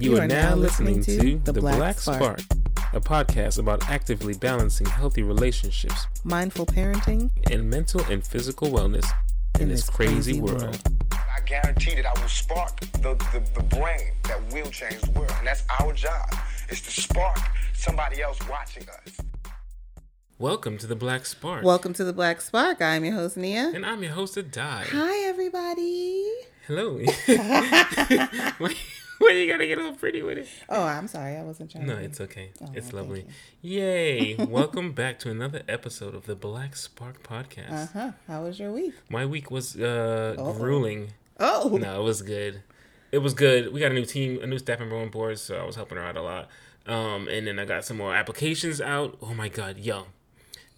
You, are, now listening, to The Black, Spark, a podcast about actively balancing healthy relationships mindful parenting and mental and physical wellness in, this crazy, world. I guarantee that I will spark the, the, the brain that will change the world. And that's our job, is to spark somebody else watching us. Welcome to The Black Spark. Welcome to The Black Spark. I'm your host, Nia. and I'm your host, Adai. Hi, everybody. Hello. why, you gotta get all pretty with it? Oh, I'm sorry. I wasn't trying No, to. it's okay. Oh, it's lovely. Yay. Welcome back to another episode of the Black Spark podcast. Uh huh. How was your week? My week was uh, Uh-oh. grueling. Oh, No, it was good. It was good. We got a new team, a new staff member on board, so I was helping her out a lot. Um, and then I got some more applications out. Oh my god, yo.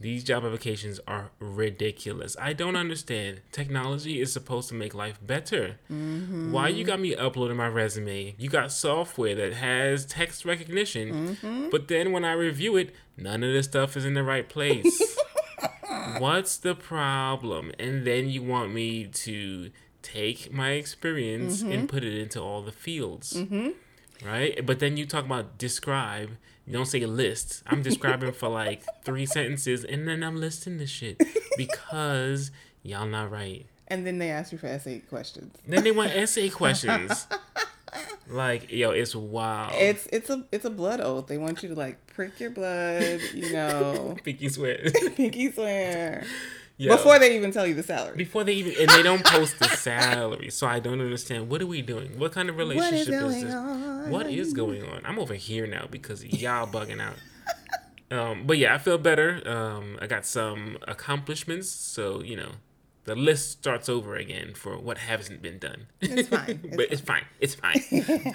These job applications are ridiculous. I don't understand. Technology is supposed to make life better. Mm-hmm. Why you got me uploading my resume? You got software that has text recognition, mm-hmm. but then when I review it, none of the stuff is in the right place. What's the problem? And then you want me to take my experience and mm-hmm. put it into all the fields. Right? But then you talk about describe. You don't say list. I'm describing for like three sentences and then I'm listing the shit because y'all not right. and then they asked you for essay questions. Then they want essay questions. Like, yo, it's wild. It's it's a it's a blood oath. They want you to like prick your blood, you know, Pinky swear. pinky swear Yo. before they even tell you the salary. Before they even and they don't post the salary, so I don't understand. What are we doing? What kind of What is relationship is, this? on? What is going on? I'm over here now because y'all bugging out. Um, but yeah, I feel better. Um, I got some accomplishments, so you know, the list starts over again for what hasn't been done. It's fine. It's but it's fine. It's fine.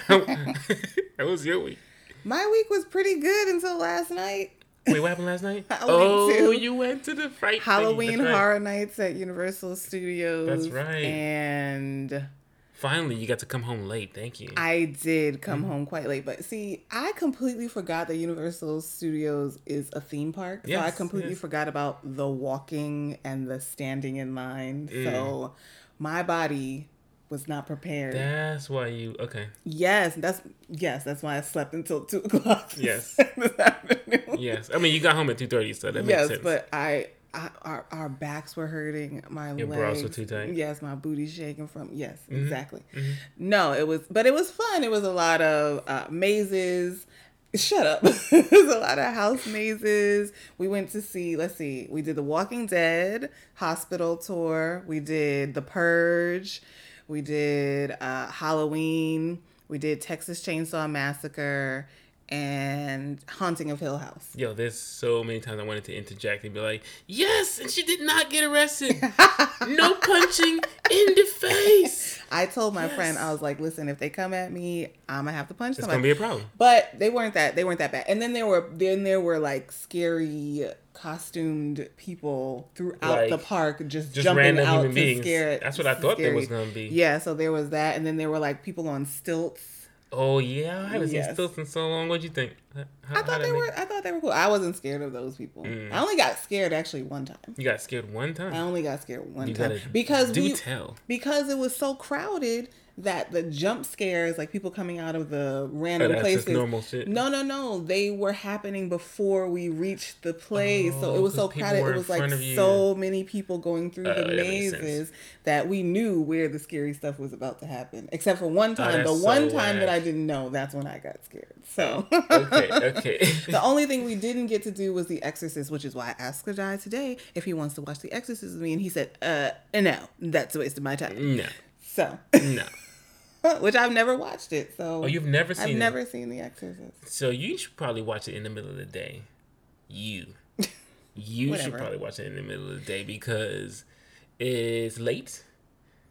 How was your week? My week was pretty good until last night. Wait, what happened last night? Halloween oh, you went to the fright. Halloween right. Horror Nights at Universal Studios. That's right. And Finally, you got to come home late. Thank you. I did come Mm-hmm. home quite late. But see, I completely forgot that Universal Studios is a theme park. so I completely yes. forgot about the walking and the standing in line. Mm. So my body was not prepared. That's why you okay. yes, that's yes, that's why I slept until two o'clock. Yes. this afternoon. Yes, I mean you got home at two thirty, so that makes yes, sense. but I, I our our backs were hurting. My Your legs bras were too tight? Mm-hmm. Yes, my booty shaking from. Yes, exactly. No, it was, but it was fun. It was a lot of uh, mazes. Shut up. it was a lot of house mazes. We went to see. Let's see. We did the Walking Dead hospital tour. We did the Purge. We did uh, Halloween. We did Texas Chainsaw Massacre and Haunting of Hill House. Yo, there's so many times I wanted to interject and be like, "Yes," and she did not get arrested. no punching in the face. I told my friend, I was like, listen, if they come at me, I'm gonna have to punch them. It's somebody. gonna be a problem. but they weren't that they weren't that bad. And then there were then there were like scary costumed people throughout Like, the park just, just jumping random out human to beings. scare. That's what I thought there was gonna be. Yeah, so there was that, and then there were like people on stilts. Oh yeah, I haven't seen stilts in so long. What'd you think? How, I thought they were I thought they were cool. I wasn't scared of those people. Mm. I only got scared actually one time. You got scared one time. I only got scared one You time because do we, tell. because it was so crowded that the jump scares, like people coming out of the random Oh, places, normal shit. No, no, no. They were happening before we reached the place, so it was so crowded. It was like front of you. so many people going through Oh, the that makes sense. mazes that we knew where the scary stuff was about to happen. Except for one time, the Oh, that's one so time that. I didn't know, that's when I got scared. So. okay, okay. The only thing we didn't get to do was The Exorcist, which is why I asked the guy today if he wants to watch The Exorcist with me, and he said, "Uh, no, that's a waste of my time." no, So, no. which I've never watched it. So, Oh, you've never seen. I've it? never seen The Exorcist. So you should probably watch it in the middle of the day. You. You should probably watch it in the middle of the day because it's late.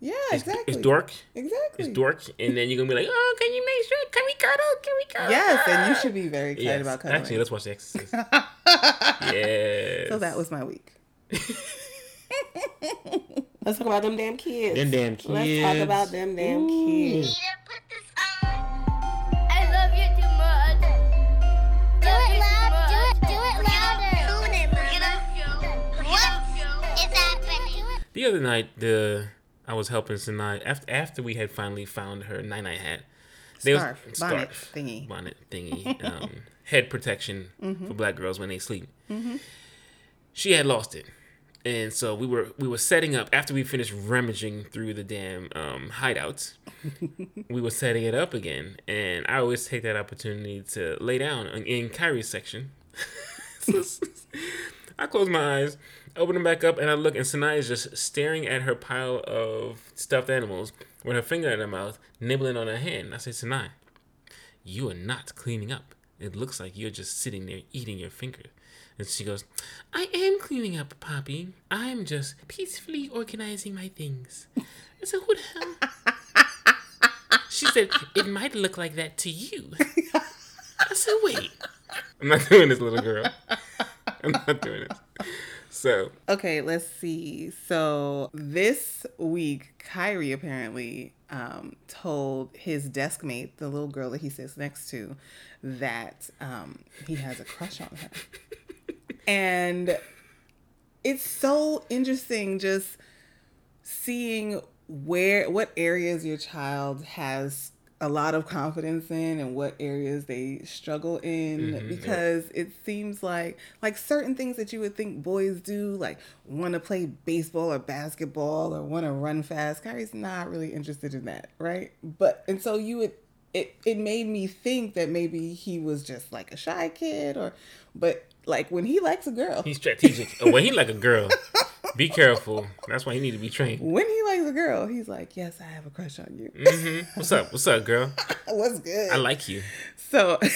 Yeah, It's, exactly. it's dark. Exactly. It's dark. And then you're going to be like, oh, can you make sure? Can we cuddle? Can we cuddle? Yes, and you should be very excited Yes. about cuddling. Actually, let's watch The Exorcist. yes. so that was my week. Let's talk about them damn kids. Them damn kids. Let's talk about them damn kids. Need to put this on. I love you too much. Do it loud. Do it. Do it louder. What is happening? The other night, the I was helping Sinai after after we had finally found her night night hat. They was- Scarf, bonnet scarf, thingy. bonnet thingy, um, head protection for black girls when they sleep. She had lost it, and so we were we were setting up after we finished rummaging through the damn um, hideouts. we were setting it up again, and I always take that opportunity to lay down in- Kyree's section. So, I close my eyes, open them back up, and I look, and Sanaya is just staring at her pile of stuffed animals with her finger in her mouth, nibbling on her hand. I say, Sanaya, you are not cleaning up. It looks like you're just sitting there eating your finger. And she goes, I am cleaning up, Poppy. I am just peacefully organizing my things. I said, who the hell? She said, it might look like that to you. I said, wait. I'm not doing this, little girl. I'm not doing this. So, Okay, let's see. So this week, Kyree apparently um, told his desk mate, the little girl that he sits next to, that um, he has a crush on her. And it's so interesting just seeing where what areas your child has a lot of confidence in and what areas they struggle in mm-hmm, because it seems like like certain things that you would think boys do like want to play baseball or basketball or want to run fast Kyree's not really interested in that right? But and so you would it it made me think that maybe he was just like a shy kid or but like when he likes a girl he's strategic. Oh, when he like a girl. Be careful. That's why he need to be trained. when he likes a girl he's like yes I have a crush on you mm-hmm. What's up? What's up, girl? what's good I like you. so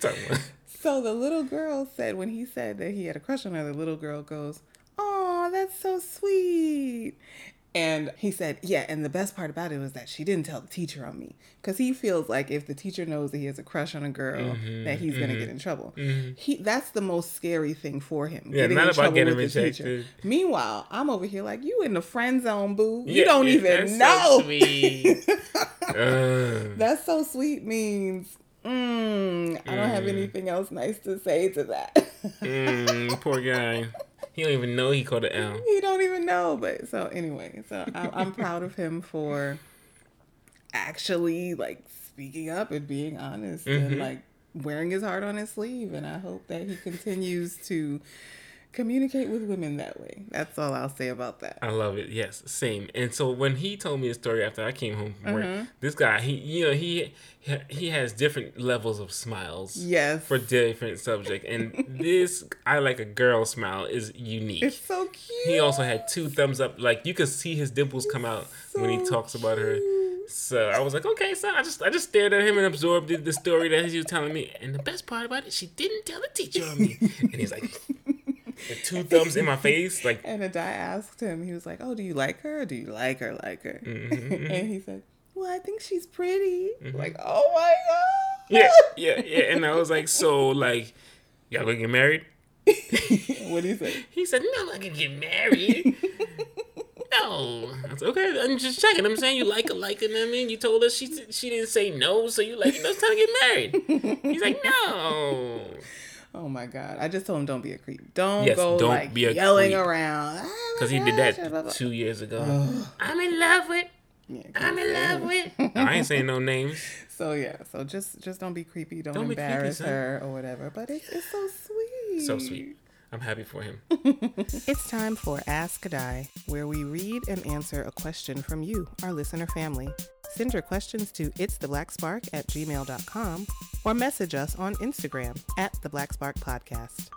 So the little girl said when he said that he had a crush on her, the little girl goes, "Oh, that's so sweet." And he said, "Yeah, and the best part about it was that she didn't tell the teacher on me because he feels like if the teacher knows that he has a crush on a girl, Mm-hmm, that he's gonna get in trouble. He that's the most scary thing for him. Yeah, not about getting with the teacher. rejected. Meanwhile, I'm over here like you in the friend zone, boo. You don't yeah, even that's know. So sweet. That's so sweet means mm, I don't have anything else nice to say to that. mm, poor guy. He don't even know he called it L. he don't know. But so anyway, so I, I'm proud of him for actually like speaking up and being honest and mm-hmm. like wearing his heart on his sleeve. And I hope that he continues to communicate with women that way. That's all I'll say about that. I love it. Yes, same. And so when he told me the story after I came home from work, Mm-hmm. this guy, he, you know, he he has different levels of smiles. Yes. For different subject, and this I like a girl smile is unique. It's so cute. he also had two thumbs up, like you could see his dimples come out when he so talks about her. So I was like, okay, so I just I just stared at him and absorbed the, the story that he was telling me. And the best part about it, she didn't tell the teacher on me. And he's like, two thumbs in my face, like And a guy asked him, he was like, "Oh, do you like her? Do you like her, like her?" Mm-hmm, and he said, "Well, I think she's pretty." Like, oh my god. yeah, yeah, yeah. And I was like, so like, y'all gonna get married? what do you say? He said, no, I'm not gonna get married. no. I said, okay, I'm just checking. I'm saying you like her, like her. I mean, you told us she she didn't say no, so you like, you know, it's time to get married. He's like, no. Oh my god! I just told him don't be a creep. Don't Yes, go don't like be a yelling creep. around. "Ah, Because he did that two years ago. I'm in love with. I'm in love with. I ain't saying no names. So yeah, so just just don't be creepy. Don't, Don't be creepy, embarrass her or whatever. But it's it's so sweet. So sweet. I'm happy for him. It's time for Ask a Dude, where we read and answer a question from you, our listener family. Send your questions to it's the black spark at gmail.com or message us on Instagram at the Black Spark Podcast.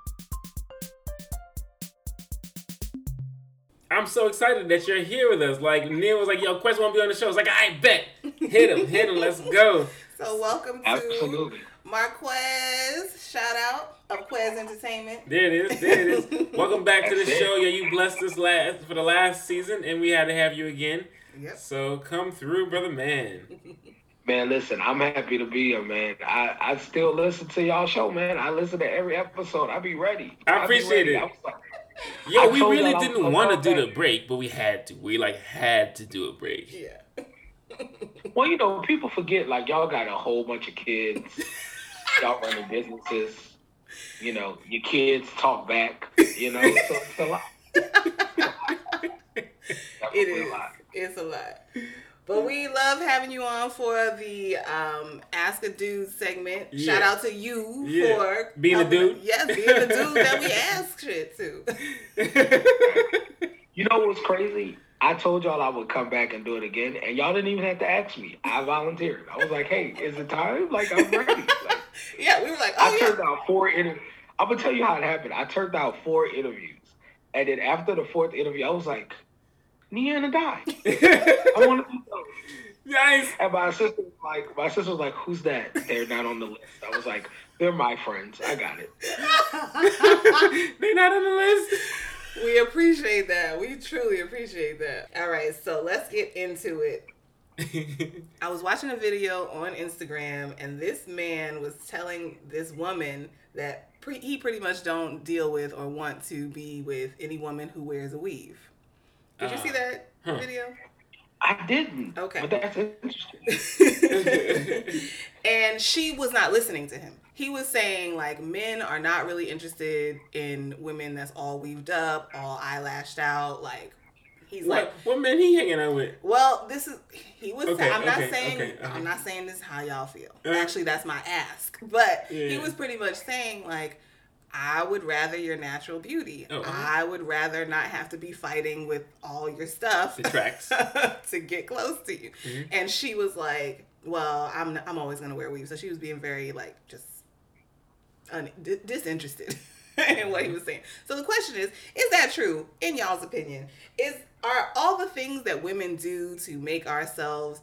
I'm so excited that you're here with us. Like Neil was like, "Yo, Quez won't be on the show." I was like, "I bet, hit him, hit him, let's go." So welcome to Absolutely. Marquez. Shout out of Quez Entertainment. There it is, there it is. Welcome back to the show. Yeah, you blessed us last for the last season, and we had to have you again. Yep. So come through, brother man. Man, listen, I'm happy to be here, man. I, I still listen to y'all show, man. I listen to every episode. I be ready. I be appreciate ready. it. I like, Yo, I we really y'all I was didn't want to do the break, but we had to. We like had to do a break. Yeah. well, you know, people forget, like, y'all got a whole bunch of kids. y'all running businesses. You know, your kids talk back. You know, so it's a lot. It is. It's a lot. But we love having you on for the um, Ask a Dude segment. Yeah. Shout out to you Yeah. for Being the helping- dude? Yes, being the dude that we ask shit to. You know what's crazy? I told y'all I would come back and do it again, and y'all didn't even have to ask me. I volunteered. I was like, "Hey, is it time? Like, I'm ready." Like, yeah, we were like, I oh yeah. turned out four interviews. I'm gonna tell you how it happened. I turned out four interviews, and then after the fourth interview, I was like, "Neanna died. I want to do something." nice. And my sister was like, my sister was like, "Who's that? They're not on the list." I was like, "They're my friends. I got it." They're not on the list. We appreciate that. We truly appreciate that. All right, so let's get into it. I was watching a video on Instagram, and this man was telling this woman that pre- he pretty much don't deal with or want to be with any woman who wears a weave. Did you Uh, see that huh. video? I didn't. Okay. But that's interesting. and she was not listening to him. He was saying like men are not really interested in women that's all weaved up, all eyelashed out. Like he's like, what men he hanging out with? well, this is he was. Okay, I'm not saying okay, uh-huh. I'm not saying this is how y'all feel. Uh. Actually, that's my ask. But he was pretty much saying like. I would rather your natural beauty. Oh, uh-huh. I would rather not have to be fighting with all your stuff to get close to you. Mm-hmm. And she was like, "Well, I'm I'm always gonna wear weave." So she was being very like just un- di- disinterested in what he was saying. So the question is, is that true in y'all's opinion? Is are all the things that women do to make ourselves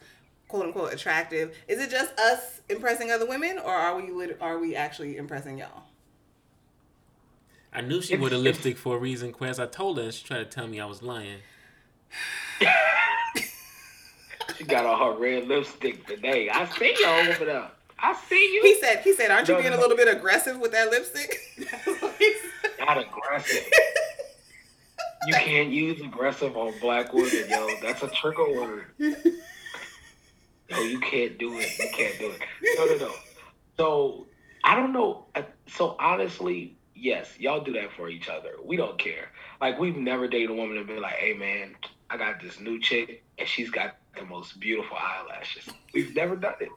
quote unquote attractive? Is it just us impressing other women, or are we are we actually impressing y'all? I knew she wore the lipstick for a reason, Quez. I told her and she tried to tell me I was lying. She got on her red lipstick today. I see you all over there. I see you. He said, he said, aren't you No, being a little bit aggressive with that lipstick? That's what he said. not aggressive. You can't use aggressive on black women, yo. That's a trigger word. No, you can't do it. You can't do it. No, no, no. So I don't know. So honestly, yes, y'all do that for each other. We don't care. Like we've never dated a woman and been like, "Hey, man, I got this new chick and she's got the most beautiful eyelashes." We've never done it.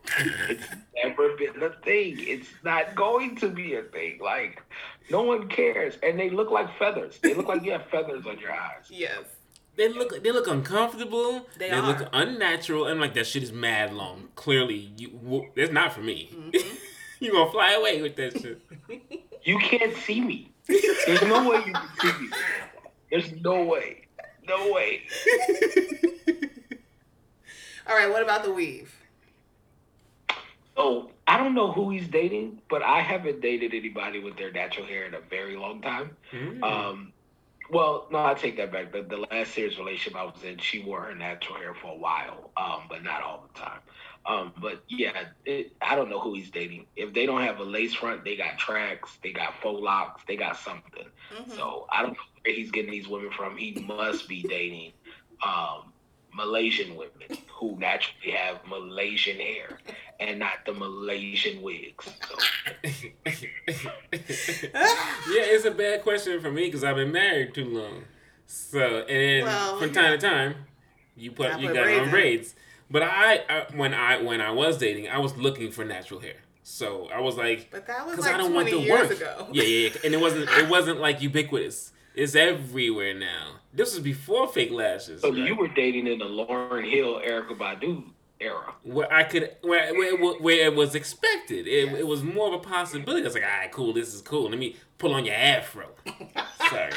It's never been a thing. It's not going to be a thing. Like no one cares, and they look like feathers. They look like you have feathers on your eyes. Yes. They look they look uncomfortable. They They, look are. unnatural. And like that shit is mad long. Clearly, you w- it's not for me. Mm-hmm. you gonna fly away with that shit. You can't see me. There's no way you can see me. There's no way. No way. All right, what about the weave? So I don't know who he's dating, but I haven't dated anybody with their natural hair in a very long time. Mm. Um, well, no, I take that back. The, the last serious relationship I was in, she wore her natural hair for a while, um, but not all the time. Um, but yeah, it, I don't know who he's dating. If they don't have a lace front, they got tracks, they got faux locks, they got something. Mhm. So I don't know where he's getting these women from. He must be dating um, Malaysian women who naturally have Malaysian hair and not the Malaysian wigs. So yeah, it's a bad question for me because I've been married too long. So and Well, from time to time, you put I you put got braids on braids. But I, I when I when I was dating, I was looking for natural hair. So I was like, But that was because like I don't 20 want the years work. ago. Yeah, yeah, yeah, and it wasn't it wasn't like ubiquitous. It's everywhere now. This was before fake lashes. So right? you were dating in the Lauryn Hill, Erykah Badu era. where I could where where, it where it was expected. It, it was more of a possibility. I was like, all right, cool, this is cool. Let me pull on your afro. Sorry.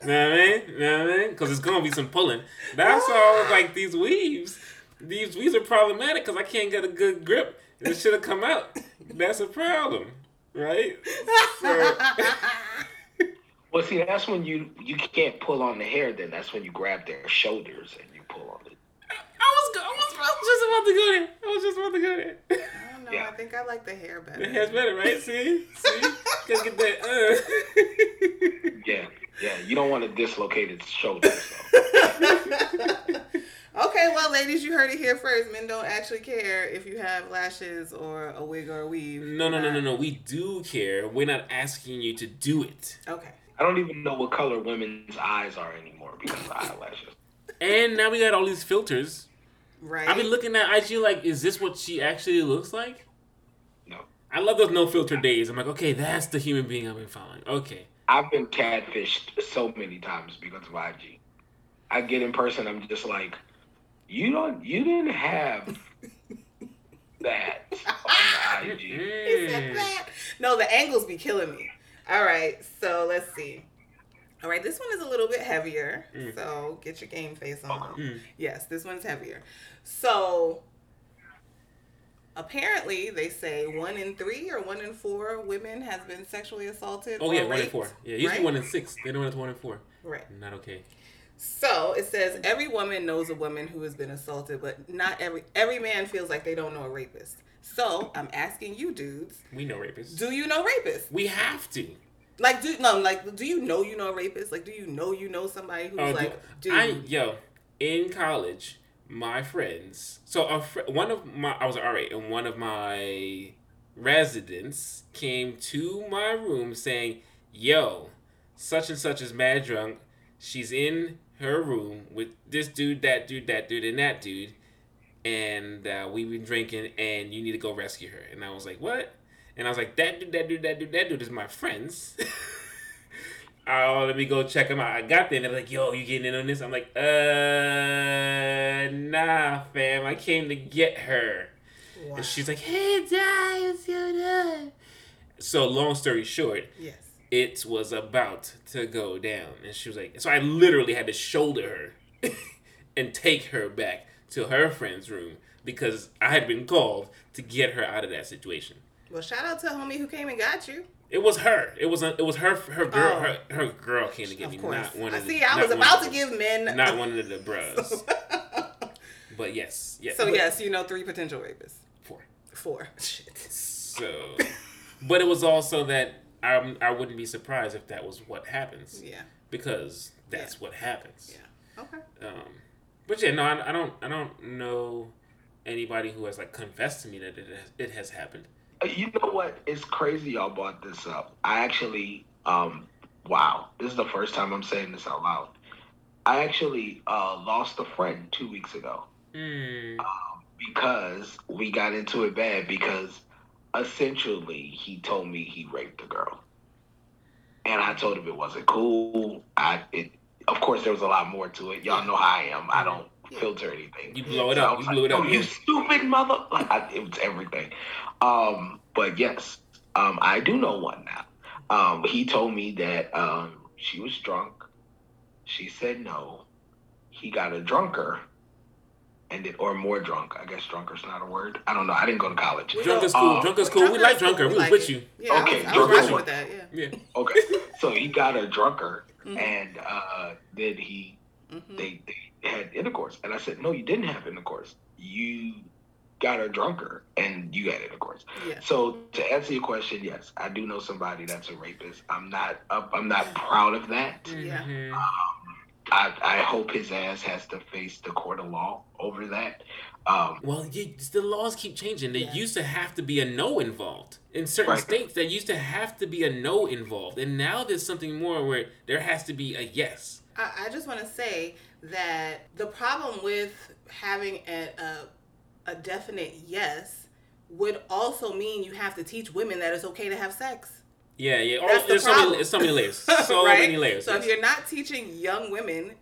You know what I mean? You know what I mean? Because it's gonna be some pulling. That's all. Like these weaves, these weaves are problematic because I can't get a good grip. It should have come out. That's a problem, right? So, Well, see, that's when you you can't pull on the hair. Then that's when you grab their shoulders and you pull on it. I was I was, I was just about to go there. I was just about to go there. I don't know. Yeah. I think I like the hair better. The hair's better, right? See, see, gotta get that. Uh. Yeah, yeah. You don't want to dislocate its shoulders. So. Okay, well, ladies, you heard it here first. Men don't actually care if you have lashes or a wig or a weave. No, no, no, no, no. We do care. We're not asking you to do it. Okay. I don't even know what color women's eyes are anymore because of eyelashes. And now we got all these filters. Right. I've been looking at IG like, is this what she actually looks like? No. I love those no filter days. I'm like, okay, that's the human being I've been following. Okay. I've been catfished so many times because of IG. I get in person, I'm just like, you don't, you didn't have that on the IG. He said that. No, the angles be killing me. All right, so let's see. All right, this one is a little bit heavier. Mm. So get your game face on. Mm. Yes, this one's heavier. So apparently, they say one in three or one in four women has been sexually assaulted. Oh yeah, one in four. Yeah, usually right? one in six. They don't have one in four. Right. Not okay. So it says every woman knows a woman who has been assaulted, but not every every man feels like they don't know a rapist. So I'm asking you, dudes, We know rapists. do you know rapists? we have to. Like, do no, like, do you know you know a rapist? Like, do you know you know somebody who's oh, do- like, dude, I yo in college, my friends. So a fr- one of my I was an RA, and one of my residents came to my room saying, "Yo, such and such is mad drunk. She's in her room with this dude, that dude, that dude, and that dude." And uh, we've been drinking, and you need to go rescue her. And I was like, "What?" And I was like, "That dude, that dude, that dude, that dude is my friends." oh, let me go check them out. I got there and they're like, yo, you getting in on this? I'm like, uh, nah, fam. I came to get her. wow. And she's like, hey, Di, what's going on? So, long story short, yes, it was about to go down. And she was like, so I literally had to shoulder her and take her back to her friend's room because I had been called to get her out of that situation. well, shout out to homie who came and got you. It was her. It was a, it was her her girl Oh. her, her girl came to get Of me, course, not one I of the, see. I was about to give men. not one of the bros. but yes, yes. so but- yes, you know three potential rapists. Four. Four. Shit. So, but it was also that I'm, I wouldn't be surprised if that was what happens Yeah. because that's Yeah. what happens. Yeah. Okay. Um, but yeah, no, I, I don't I don't know anybody who has like confessed to me that it has, it has happened. Uh, You know what? It's crazy y'all brought this up. I actually, um, wow, this is the first time I'm saying this out loud. I actually uh, lost a friend two weeks ago Hmm. because we got into it bad because essentially he told me he raped a girl. And I told him it wasn't cool. I it of course there was a lot more to it. Y'all know how I am. I don't filter anything. You blow it So up. was You blew it like, up. "Oh, you stupid mother! Like I, it was everything. Um, but yes, um, I do know one now. Um, he told me that um, she was drunk. She said no. He got a drunker, and it, or more drunk. I guess drunker's not a word. I don't know. I didn't go to college. Drunk is cool. Uh, Drunk is cool. We like drunker. We was like with it. you. Yeah, Okay, I was, I was drunk is rocking cool. with that. Yeah. Yeah. Okay, so he got a drunker, Mhm. and uh, then he Mhm. they, they had intercourse. And I said, no, you didn't have intercourse. You got a drunker and you had intercourse. Yeah. So to answer your question, yes, I do know somebody that's a rapist. I'm not up, I'm not proud of that. Yeah. Mhm. I, I hope his ass has to face the court of law over that. Um, Well, you, the laws keep changing. There Yeah. used to have to be a no involved. In certain Right. states, there used to have to be a no involved. And now there's something more where there has to be a yes. I, I just want to say that the problem with having a, a, a definite yes would also mean you have to teach women that it's okay to have sex. Yeah, yeah. Oh, the there's so many, so many layers. So right? many layers. So if you're not teaching young women,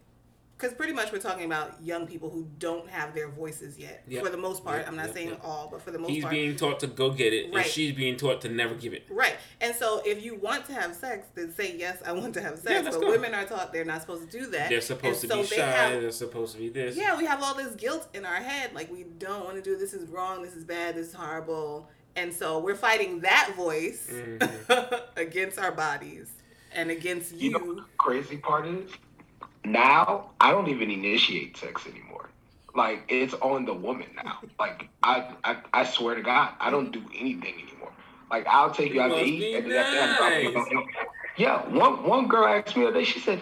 because pretty much we're talking about young people who don't have their voices yet, Yep. for the most part. Yep, I'm not yep, saying all, but for the most He's part. He's being taught to go get it, Right. and she's being taught to never give it. Right. And so if you want to have sex, then say, yes, I want to have sex. Yeah, but women are taught they're not supposed to do that. They're supposed And to be so shy. they have- they're supposed to be this. yeah, we have all this guilt in our head. Like, we don't want to do this is wrong, this is bad, this is horrible. And so we're fighting that voice Mm-hmm. against our bodies and against you you. know what the crazy part is? Now I don't even initiate sex anymore. Like it's on the woman now. Like I, I, I swear to God, I don't do anything anymore. Like I'll take you out to eat, be and then after that, I'll nice. be like, yeah. One one girl asked me the other day. She said,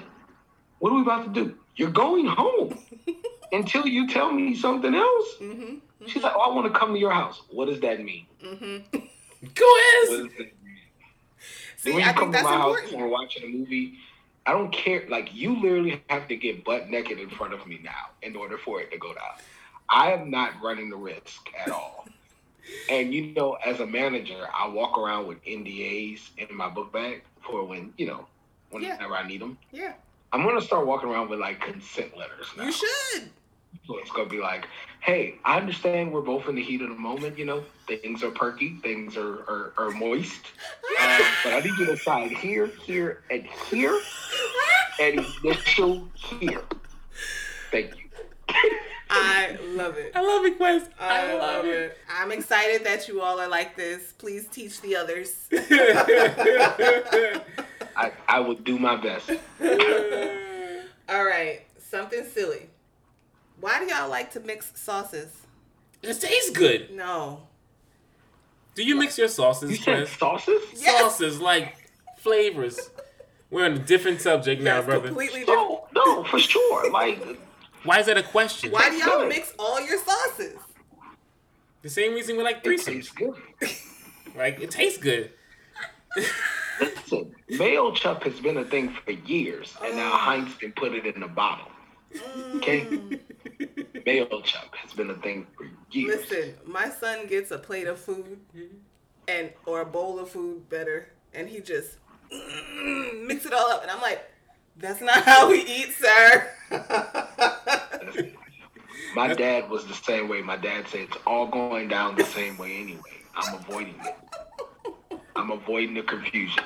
"What are we about to do? You're going home until you tell me something else." hmm She's like, "Oh, I want to come to your house." What does that mean? hmm Go What does that mean? See, when you I come think to that's my house and we're watching a movie, I don't care. Like you literally have to get butt naked in front of me now in order for it to go down. I am not running the risk at all. And you know, as a manager, I walk around with NDAs in my book bag for when you know, whenever I need them. Yeah. I'm gonna start walking around with like consent letters now. You should. So it's gonna be like, hey, I understand we're both in the heat of the moment. You know, things are perky, things are are, are moist, uh, but I need you to sign here, here, and here, and initial here. Thank you. I love it. I love it, Quez. I love it. I'm excited that you all are like this. Please teach the others. I, I will do my best. all right, something silly. Why do y'all like to mix sauces? It tastes good. No. Do you mix your sauces, You said Quez? sauces? Yes. Sauces like flavors. We're on a different subject now, That's brother. completely different. No, no, for sure. Like, Why is that a question? Why do y'all good. mix all your sauces? The same reason we like it threesomes. tastes good. Like it tastes good. Listen, Mayochup has been a thing for years, and now Heinz can put it in a bottle. Mm. Okay? Mayo chup has been a thing for years. Listen, my son gets a plate of food and or a bowl of food better, and he just mm, mix it all up, and I'm like, that's not how we eat, sir. My dad was the same way. My dad said it's all going down the same way anyway. I'm avoiding it. I'm avoiding the confusion.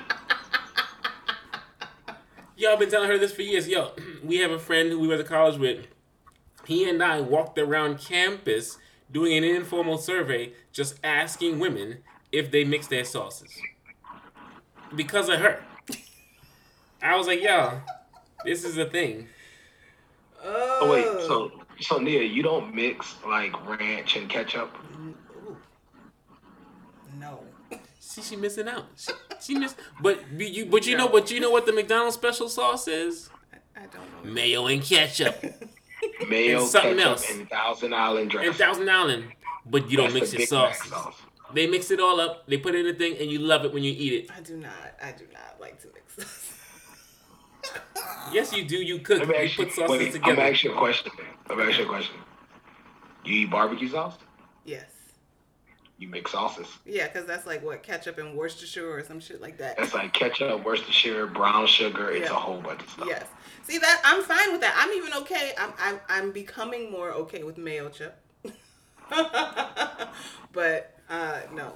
Yo, I've been telling her this for years. Yo, we have a friend who we went to college with. He and I walked around campus doing an informal survey, just asking women if they mix their sauces. Because of her. I was like, yo, this is a thing. oh, Oh wait, so so Nia, you don't mix like ranch and ketchup? no. See, she missing out. She, she missed. But but you but you know but you know what the McDonald's special sauce is? I don't know. Mayo and ketchup Mayo, And something ketchup, else. and Thousand Island dressing. and Thousand Island. But you don't That's mix the your Big Mac sauces. sauce. They mix it all up. They put it in a thing, and you love it when you eat it. I do not. I do not like to mix sauces. Yes, you do. You cook. Let You you, put sauces wait, I'm together. gonna ask you a question. I'm ask you a question. You eat barbecue sauce? yes. You make sauces. Yeah, because that's like what ketchup and Worcestershire or some shit like that. That's like ketchup, Worcestershire, brown sugar. It's Yeah. a whole bunch of stuff. Yes. See that I'm fine with that. I'm even okay. I'm I'm I'm becoming more okay with mayo chip. but uh no.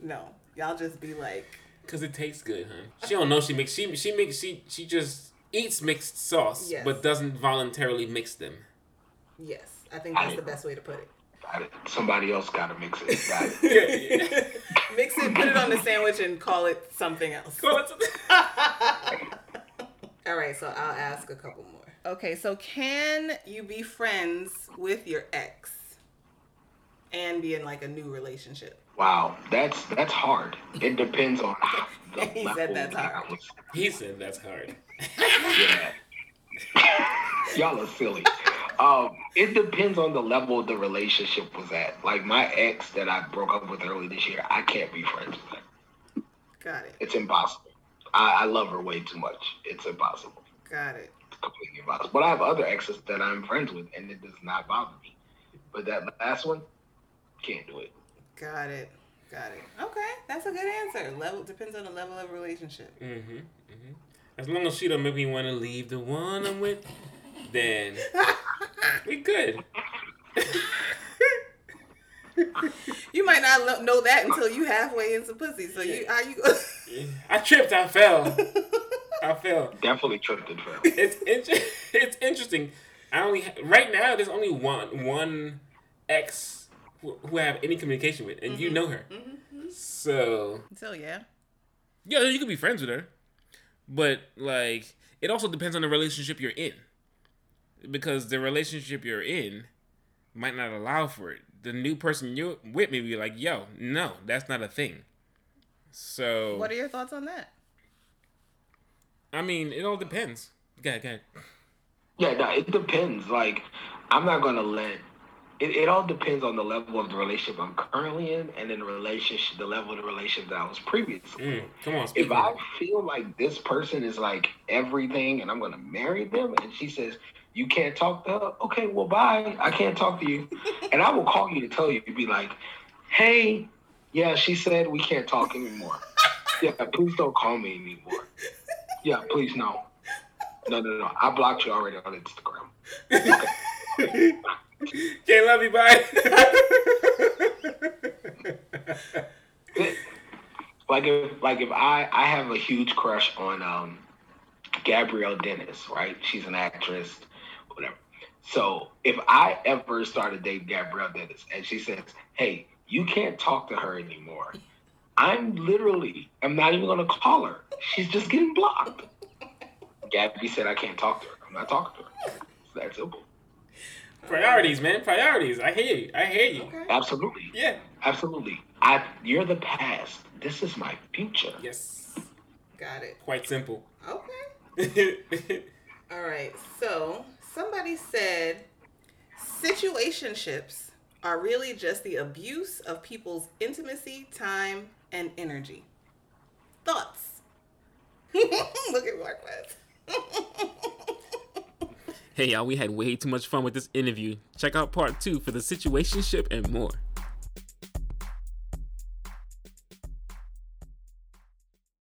No. Y'all just be like Cause it tastes good, huh? She don't know she makes. She she makes. She she just eats mixed sauce, Yes. but doesn't voluntarily mix them. yes. I think that's the best way to put it. Got it. Somebody else got to mix it. Got it. Yeah, Mix it, put it on the sandwich and call it something else. All right, so I'll ask a couple more. Okay, so can you be friends with your ex and be in like a new relationship? Wow, that's that's hard. It depends on how the He level said that's hard. was- he said that's hard. Yeah. Y'all are silly. Um, it depends on the level the relationship was at. Like my ex that I broke up with early this year, I can't be friends with her. Got it. It's impossible. I, I love her way too much. It's impossible. Got it. It's completely impossible. But I have other exes that I'm friends with, and it does not bother me. But that last one, can't do it. Got it. Got it. Okay, that's a good answer. Level depends on the level of relationship. Mm-hmm. Mm-hmm. As long as she don't make me want to leave the one I'm with, then we good. You might not lo- know that until you halfway into pussy. So you are you? I tripped. I fell. I fell. Definitely tripped and fell. It's inter- it's interesting. I only ha- right now. There's only one one ex who, who I have any communication with, and you mm-hmm. know her. Mm-hmm. So so yeah. yeah, you could be friends with her, but like it also depends on the relationship you're in, because the relationship you're in might not allow for it. The new person you're with may be like, "Yo, no, that's not a thing." So What are your thoughts on that? I mean, it all depends. Go ahead, go ahead. Yeah, no, it depends. Like, I'm not gonna let it, it all depends on the level of the relationship I'm currently in, and then the relationship, the level of the relationship that I was previously. Mm, come on, speak. If I feel like this person is like everything, and I'm gonna marry them, and she says you can't talk to her, okay, well, bye. I can't talk to you, and I will call you to tell you, be like, hey, yeah, she said we can't talk anymore. Yeah, please don't call me anymore. Yeah, please no. No, no, no. I blocked you already on Instagram. Okay. Love you. Bye. like if like if I I have a huge crush on um Gabrielle Dennis, right? She's an actress, whatever. So if I ever started dating Gabrielle Dennis and she says, "Hey, you can't talk to her anymore," I'm literally I'm not even gonna call her. She's just getting blocked. Gabby said I can't talk to her. I'm not talking to her. It's that simple. Priorities, man. Priorities. I hear you. I hear you. Okay. Absolutely. Yeah. Absolutely. I you're the past. This is my future. Yes. Got it. Quite simple. Okay. All right. So somebody said situationships are really just the abuse of people's intimacy, time, and energy. Thoughts? Look at Marquez. hey, y'all, we had way too much fun with this interview. Check out part two for the situationship and more.